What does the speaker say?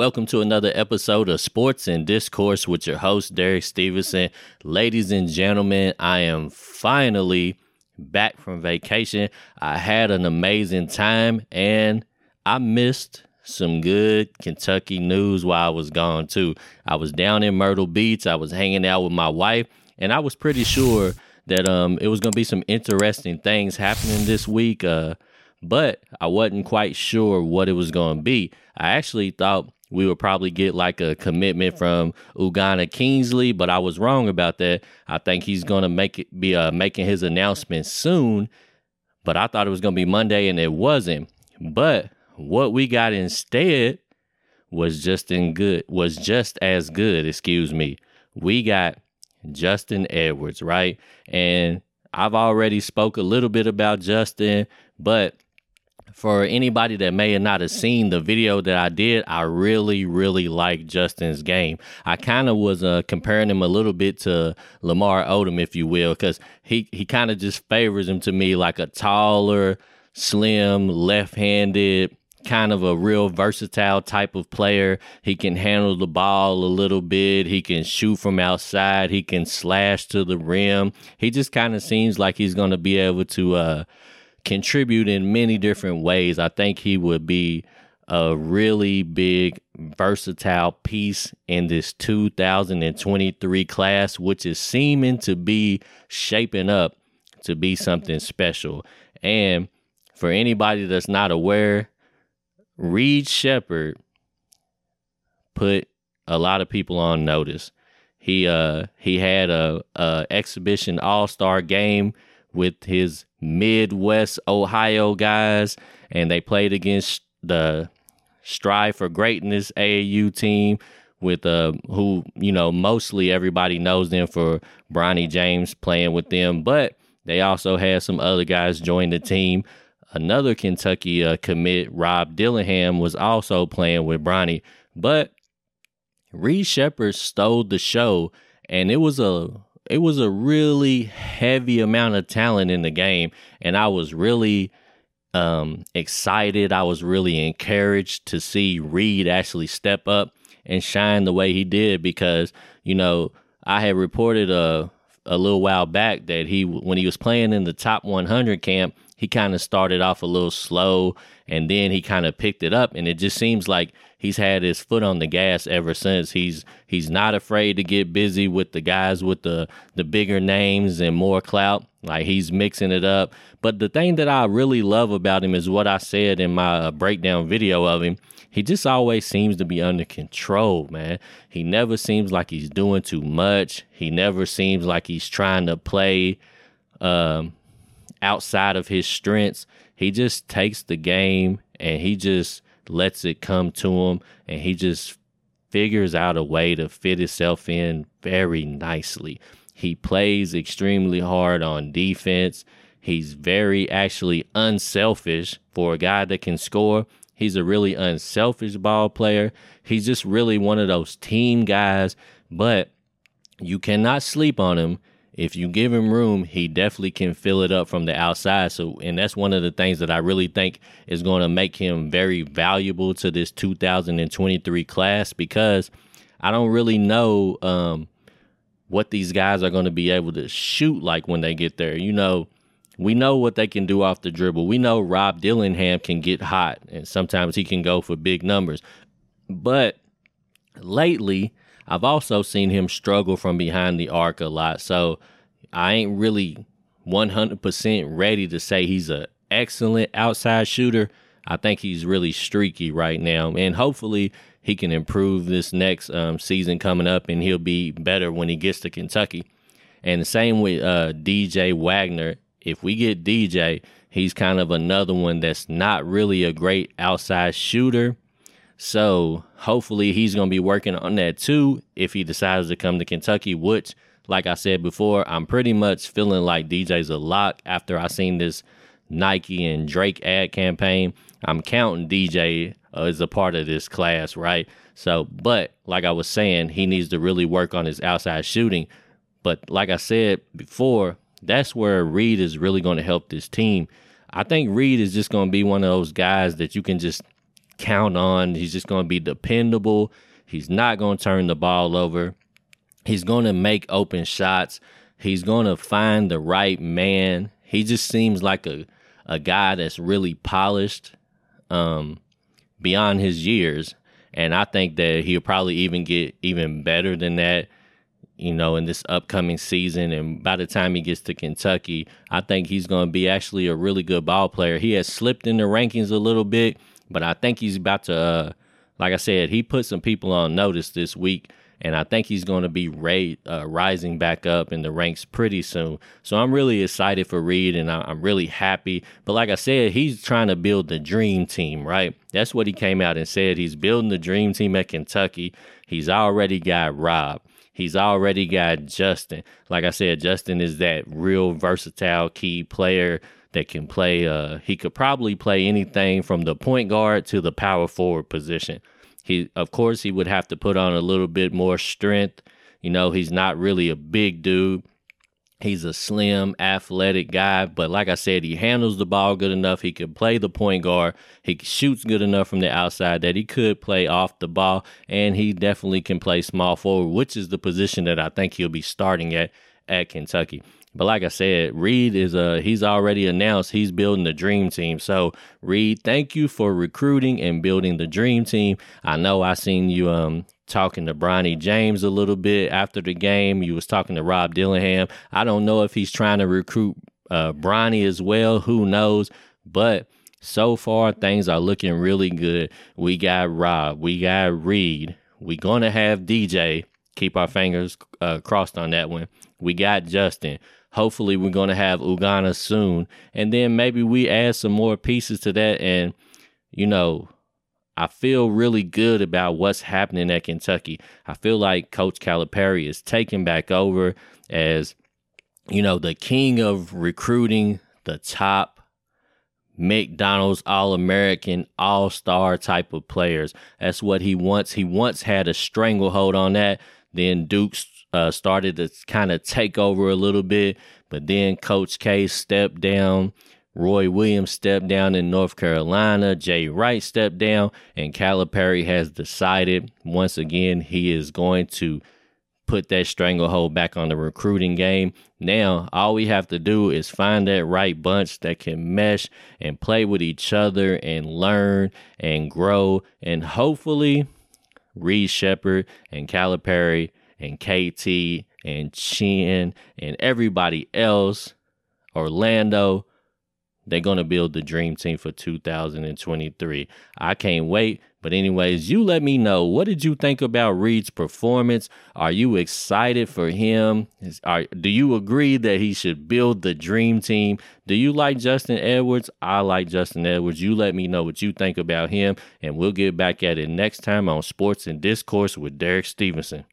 Welcome to another episode of Sports and Discourse with your host, Derek Stevenson. Ladies and gentlemen, I am finally back from vacation. I had an amazing time and I missed some good Kentucky news while I was gone, too. I was down in Myrtle Beach, I was hanging out with my wife, and I was pretty sure that um, it was going to be some interesting things happening this week. Uh, but I wasn't quite sure what it was going to be. I actually thought we would probably get like a commitment from Ugonna Kingsley, but I was wrong about that. I think he's going to make it be uh, making his announcement soon, but I thought it was going to be Monday and it wasn't. But what we got instead was just in good was just as good, excuse me. We got Justin Edwards, right? And I've already spoke a little bit about Justin, but for anybody that may not have seen the video that I did, I really, really like Justin's game. I kind of was uh, comparing him a little bit to Lamar Odom, if you will, because he, he kind of just favors him to me like a taller, slim, left handed, kind of a real versatile type of player. He can handle the ball a little bit. He can shoot from outside. He can slash to the rim. He just kind of seems like he's going to be able to uh, contribute in many different ways. I think he would be a really big, versatile piece in this 2023 class, which is seeming to be shaping up to be something special. And for anybody that's not aware, Reed Sheppard put a lot of people on notice. He uh he had a, a exhibition all star game with his Midwest Ohio guys, and they played against the Strive for Greatness AAU team with uh who you know mostly everybody knows them for Bronny James playing with them, but they also had some other guys join the team. Another Kentucky uh, commit, Rob Dillingham, was also playing with Bronny, but Reed Sheppard stole the show, and it was a it was a really heavy amount of talent in the game, and I was really um, excited. I was really encouraged to see Reed actually step up and shine the way he did because you know I had reported a a little while back that he when he was playing in the top 100 camp he kind of started off a little slow and then he kind of picked it up and it just seems like he's had his foot on the gas ever since. He's he's not afraid to get busy with the guys with the the bigger names and more clout like he's mixing it up. But the thing that i really love about him is what i said in my uh, breakdown video of him. He just always seems to be under control man. He never seems like he's doing too much. He never seems like he's trying to play um outside of his strengths. He just takes the game and he just lets it come to him and he just figures out a way to fit himself in very nicely. He plays extremely hard on defense. He's very actually unselfish for a guy that can score. He's a really unselfish ball player. He's just really one of those team guys, but you cannot sleep on him if you give him room, he definitely can fill it up from the outside. So, and that's one of the things that I really think is going to make him very valuable to this 2023 class because I don't really know um, what these guys are going to be able to shoot like when they get there. You know, we know what they can do off the dribble. We know Rob Dillingham can get hot, and sometimes he can go for big numbers. But lately, I've also seen him struggle from behind the arc a lot. So I ain't really 100% ready to say he's an excellent outside shooter. I think he's really streaky right now. And hopefully he can improve this next um, season coming up and he'll be better when he gets to Kentucky. And the same with uh, DJ Wagner. If we get DJ, he's kind of another one that's not really a great outside shooter so hopefully he's going to be working on that too if he decides to come to Kentucky, which, like I said before, I'm pretty much feeling like DJ's a lock after I seen this Nike and Drake ad campaign. I'm counting DJ uh, as a part of this class, right? So, but like I was saying, he needs to really work on his outside shooting. But like I said before, that's where Reed is really going to help this team. I think Reed is just going to be one of those guys that you can just count on. He's just going to be dependable. He's not going to turn the ball over. He's going to make open shots. He's going to find the right man. He just seems like a a guy that's really polished um, beyond his years, and I think that he'll probably even get even better than that. You know, in this upcoming season, and by the time he gets to Kentucky, I think he's going to be actually a really good ball player. He has slipped in the rankings a little bit, but I think he's about to, uh, like I said, he put some people on notice this week and I think he's going to be rate, uh, rising back up in the ranks pretty soon. So I'm really excited for Reed, and I, am really happy. But like I said, he's trying to build the dream team, right? That's what he came out and said. He's building the dream team at Kentucky. He's already got Rob. He's already got Justin. Like I said, Justin is that real versatile key player that can play. Uh, he could probably play anything from the point guard to the power forward position. He, of course, he would have to put on a little bit more strength. You know, he's not really a big dude. He's a slim, athletic guy, but like I said, he handles the ball good enough. He can play the point guard. He shoots good enough from the outside that he could play off the ball, and he definitely can play small forward, which is the position that I think he'll be starting at at Kentucky. But like I said, Reed is a he's already announced he's building the dream team. So Reed, thank you for recruiting and building the dream team. I know I seen you um talking to Bronny James a little bit after the game. You was talking to Rob Dillingham. I don't know if he's trying to recruit uh Bronny as well. Who knows? But so far things are looking really good. We got Rob, we got Reed, We're gonna have DJ. Keep our fingers uh, crossed on that one. We got Justin. Hopefully, we're going to have Ugonna soon. And then maybe we add some more pieces to that. And, you know, I feel really good about what's happening at Kentucky. I feel like Coach Calipari is taking back over as, you know, the king of recruiting the top McDonald's All American, All Star type of players. That's what he wants. He once had a stranglehold on that. Then Duke's uh, started to kind of take over a little bit, but then Coach K stepped down. Roy Williams stepped down in North Carolina. Jay Wright stepped down, and Calipari has decided once again he is going to put that stranglehold back on the recruiting game. Now, all we have to do is find that right bunch that can mesh and play with each other and learn and grow. And hopefully, Reed Sheppard and Calipari and KT and Chin and everybody else, Orlando, they're going to build the dream team for 2023. I can't wait. But anyways, you let me know what did you think about Reed's performance? Are you excited for him? Is, are, do you agree that he should build the dream team? Do you like Justin Edwards? I like Justin Edwards. You let me know what you think about him, and we'll get back at it next time on Sports and Discourse with Derek Stevenson.